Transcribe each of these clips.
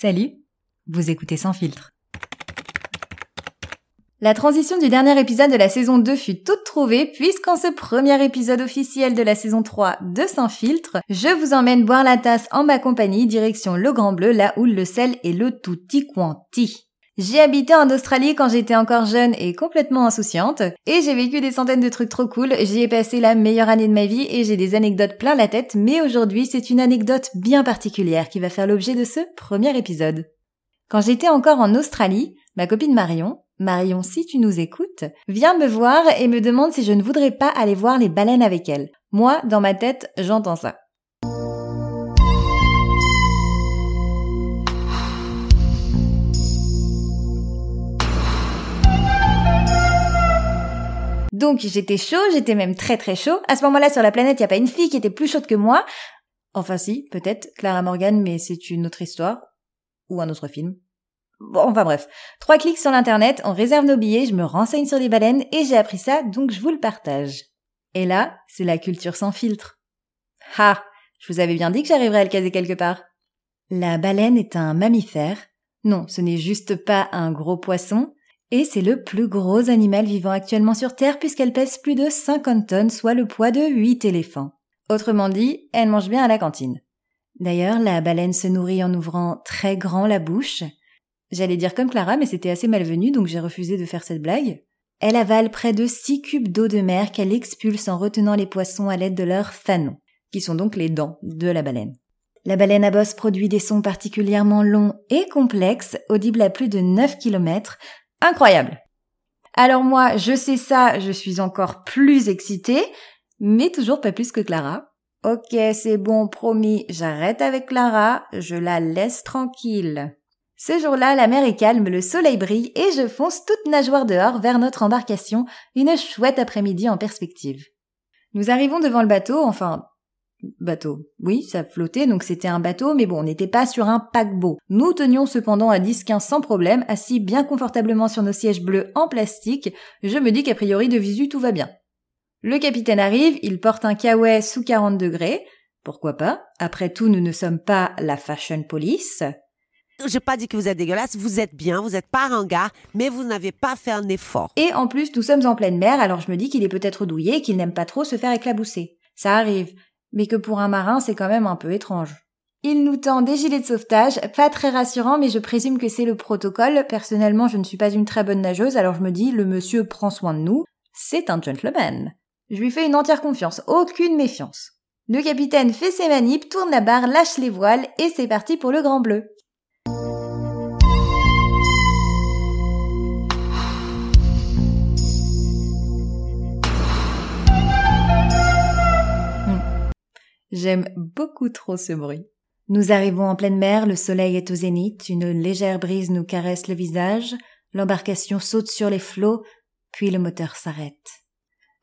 Salut, vous écoutez Sans Filtre. La transition du dernier épisode de la saison 2 fut toute trouvée puisqu'en ce premier épisode officiel de la saison 3 de Sans filtre, je vous emmène boire la tasse en ma compagnie direction le Grand Bleu, la houle, le sel et le tutti quanti. J'ai habité en Australie quand j'étais encore jeune et complètement insouciante, et j'ai vécu des centaines de trucs trop cool, j'y ai passé la meilleure année de ma vie et j'ai des anecdotes plein la tête, mais aujourd'hui c'est une anecdote bien particulière qui va faire l'objet de ce premier épisode. Quand j'étais encore en Australie, ma copine Marion, Marion, si tu nous écoutes, viens me voir et me demande si je ne voudrais pas aller voir les baleines avec elle. Moi, dans ma tête, j'entends ça. Donc j'étais chaud, j'étais même très très chaud. À ce moment-là, sur la planète, il n'y a pas une fille qui était plus chaude que moi. Enfin si, peut-être Clara Morgan, mais c'est une autre histoire. Ou un autre film. Bon, enfin bref. Trois clics sur l'internet, on réserve nos billets, je me renseigne sur les baleines et j'ai appris ça, donc je vous le partage. Et là, c'est la culture sans filtre. Ah, je vous avais bien dit que j'arriverais à le caser quelque part. La baleine est un mammifère. Non, ce n'est juste pas un gros poisson. Et c'est le plus gros animal vivant actuellement sur Terre puisqu'elle pèse plus de 50 tonnes, soit le poids de 8 éléphants. Autrement dit, elle mange bien à la cantine. D'ailleurs, la baleine se nourrit en ouvrant très grand la bouche. J'allais dire comme Clara, mais c'était assez malvenu, donc j'ai refusé de faire cette blague. Elle avale près de six cubes d'eau de mer qu'elle expulse en retenant les poissons à l'aide de leurs fanons, qui sont donc les dents de la baleine. La baleine à bosse produit des sons particulièrement longs et complexes, audibles à plus de 9 km. Incroyable! Alors moi, je sais ça, je suis encore plus excitée, mais toujours pas plus que Clara. Ok, c'est bon, promis, j'arrête avec Clara, je la laisse tranquille. Ce jour-là, la mer est calme, le soleil brille et je fonce toute nageoire dehors vers notre embarcation, une chouette après-midi en perspective. Nous arrivons devant le bateau, enfin, bateau. Oui, ça flottait, donc c'était un bateau, mais bon, on n'était pas sur un paquebot. Nous tenions cependant à 10-15 sans problème, assis bien confortablement sur nos sièges bleus en plastique. Je me dis qu'a priori de visu tout va bien. Le capitaine arrive, il porte un kawaii sous 40 degrés. Pourquoi pas? Après tout, nous ne sommes pas la fashion police j'ai pas dit que vous êtes dégueulasse, vous êtes bien, vous êtes pas un gars, mais vous n'avez pas fait un effort. Et en plus, nous sommes en pleine mer, alors je me dis qu'il est peut-être douillé et qu'il n'aime pas trop se faire éclabousser. Ça arrive. Mais que pour un marin, c'est quand même un peu étrange. Il nous tend des gilets de sauvetage, pas très rassurant, mais je présume que c'est le protocole. Personnellement, je ne suis pas une très bonne nageuse, alors je me dis, le monsieur prend soin de nous. C'est un gentleman. Je lui fais une entière confiance, aucune méfiance. Le capitaine fait ses manips, tourne la barre, lâche les voiles, et c'est parti pour le Grand Bleu. J'aime beaucoup trop ce bruit. Nous arrivons en pleine mer, le soleil est au zénith, une légère brise nous caresse le visage, l'embarcation saute sur les flots, puis le moteur s'arrête.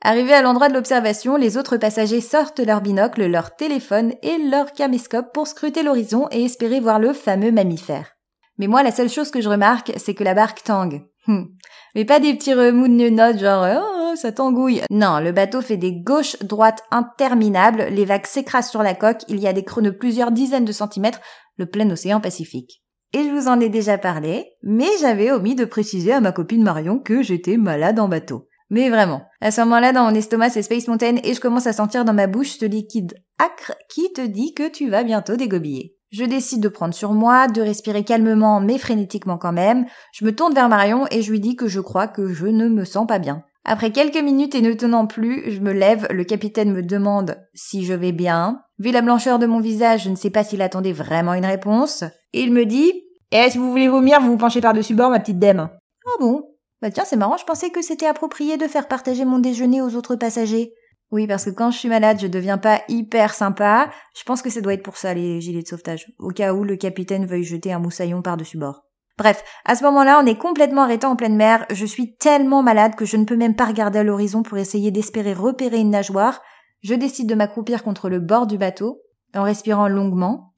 Arrivés à l'endroit de l'observation, les autres passagers sortent leurs binocles, leur téléphone et leur caméscope pour scruter l'horizon et espérer voir le fameux mammifère. Mais moi, la seule chose que je remarque, c'est que la barque tangue. Hum. Mais pas des petits remous de notes genre oh, ça tangouille. Non, le bateau fait des gauches droites interminables, les vagues s'écrasent sur la coque, il y a des creux de plusieurs dizaines de centimètres, le plein océan Pacifique. Et je vous en ai déjà parlé, mais j'avais omis de préciser à ma copine Marion que j'étais malade en bateau. Mais vraiment, à ce moment-là, dans mon estomac, c'est Space Mountain et je commence à sentir dans ma bouche ce liquide acre qui te dit que tu vas bientôt dégobiller. Je décide de prendre sur moi, de respirer calmement mais frénétiquement quand même. Je me tourne vers Marion et je lui dis que je crois que je ne me sens pas bien. Après quelques minutes et ne tenant plus, je me lève, le capitaine me demande si je vais bien. Vu la blancheur de mon visage, je ne sais pas s'il attendait vraiment une réponse. Et il me dit Eh, si vous voulez vomir, vous vous penchez par-dessus bord, ma petite dame. Ah bon? Bah tiens, c'est marrant, je pensais que c'était approprié de faire partager mon déjeuner aux autres passagers. Oui, parce que quand je suis malade, je deviens pas hyper sympa. Je pense que ça doit être pour ça, les gilets de sauvetage. Au cas où le capitaine veuille jeter un moussaillon par-dessus bord. Bref, à ce moment-là, on est complètement arrêté en pleine mer. Je suis tellement malade que je ne peux même pas regarder à l'horizon pour essayer d'espérer repérer une nageoire. Je décide de m'accroupir contre le bord du bateau, en respirant longuement.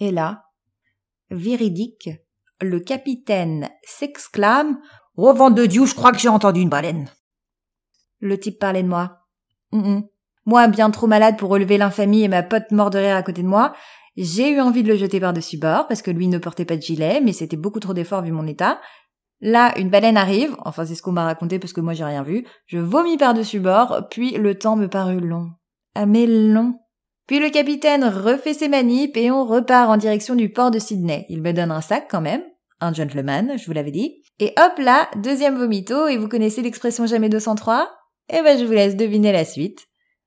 Et là, véridique, le capitaine s'exclame Oh, vent de Dieu, je crois que j'ai entendu une baleine. Le type parlait de moi. Moi, bien trop malade pour relever l'infamie et ma pote mort rire à côté de moi, j'ai eu envie de le jeter par-dessus bord parce que lui ne portait pas de gilet, mais c'était beaucoup trop d'efforts vu mon état. Là, une baleine arrive, enfin c'est ce qu'on m'a raconté parce que moi j'ai rien vu, je vomis par-dessus bord, puis le temps me parut long. Ah mais long. Puis le capitaine refait ses manips et on repart en direction du port de Sydney. Il me donne un sac quand même, un gentleman, je vous l'avais dit. Et hop là, deuxième vomito, et vous connaissez l'expression jamais 203 Eh ben je vous laisse deviner la suite.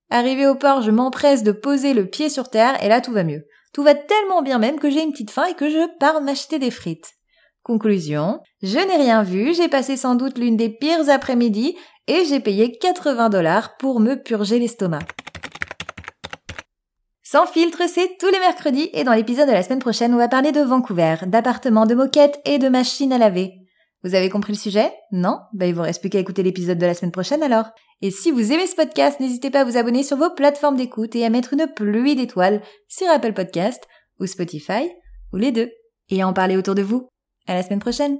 Arrivé au port, je m'empresse de poser le pied sur terre, et là tout va mieux. Tout va tellement bien même que j'ai une petite faim et que je pars m'acheter des frites. Conclusion, je n'ai rien vu, j'ai passé sans doute l'une des pires après-midi, et j'ai payé 80 dollars pour me purger l'estomac. Sans filtre, c'est tous les mercredis et dans l'épisode de la semaine prochaine, on va parler de Vancouver, d'appartements, de moquettes et de machines à laver. Vous avez compris le sujet? Non? Ben il vous reste plus qu'à écouter l'épisode de la semaine prochaine alors. Et si vous aimez ce podcast, n'hésitez pas à vous abonner sur vos plateformes d'écoute et à mettre une pluie d'étoiles sur Apple Podcast ou Spotify ou les deux. Et à en parler autour de vous. À la semaine prochaine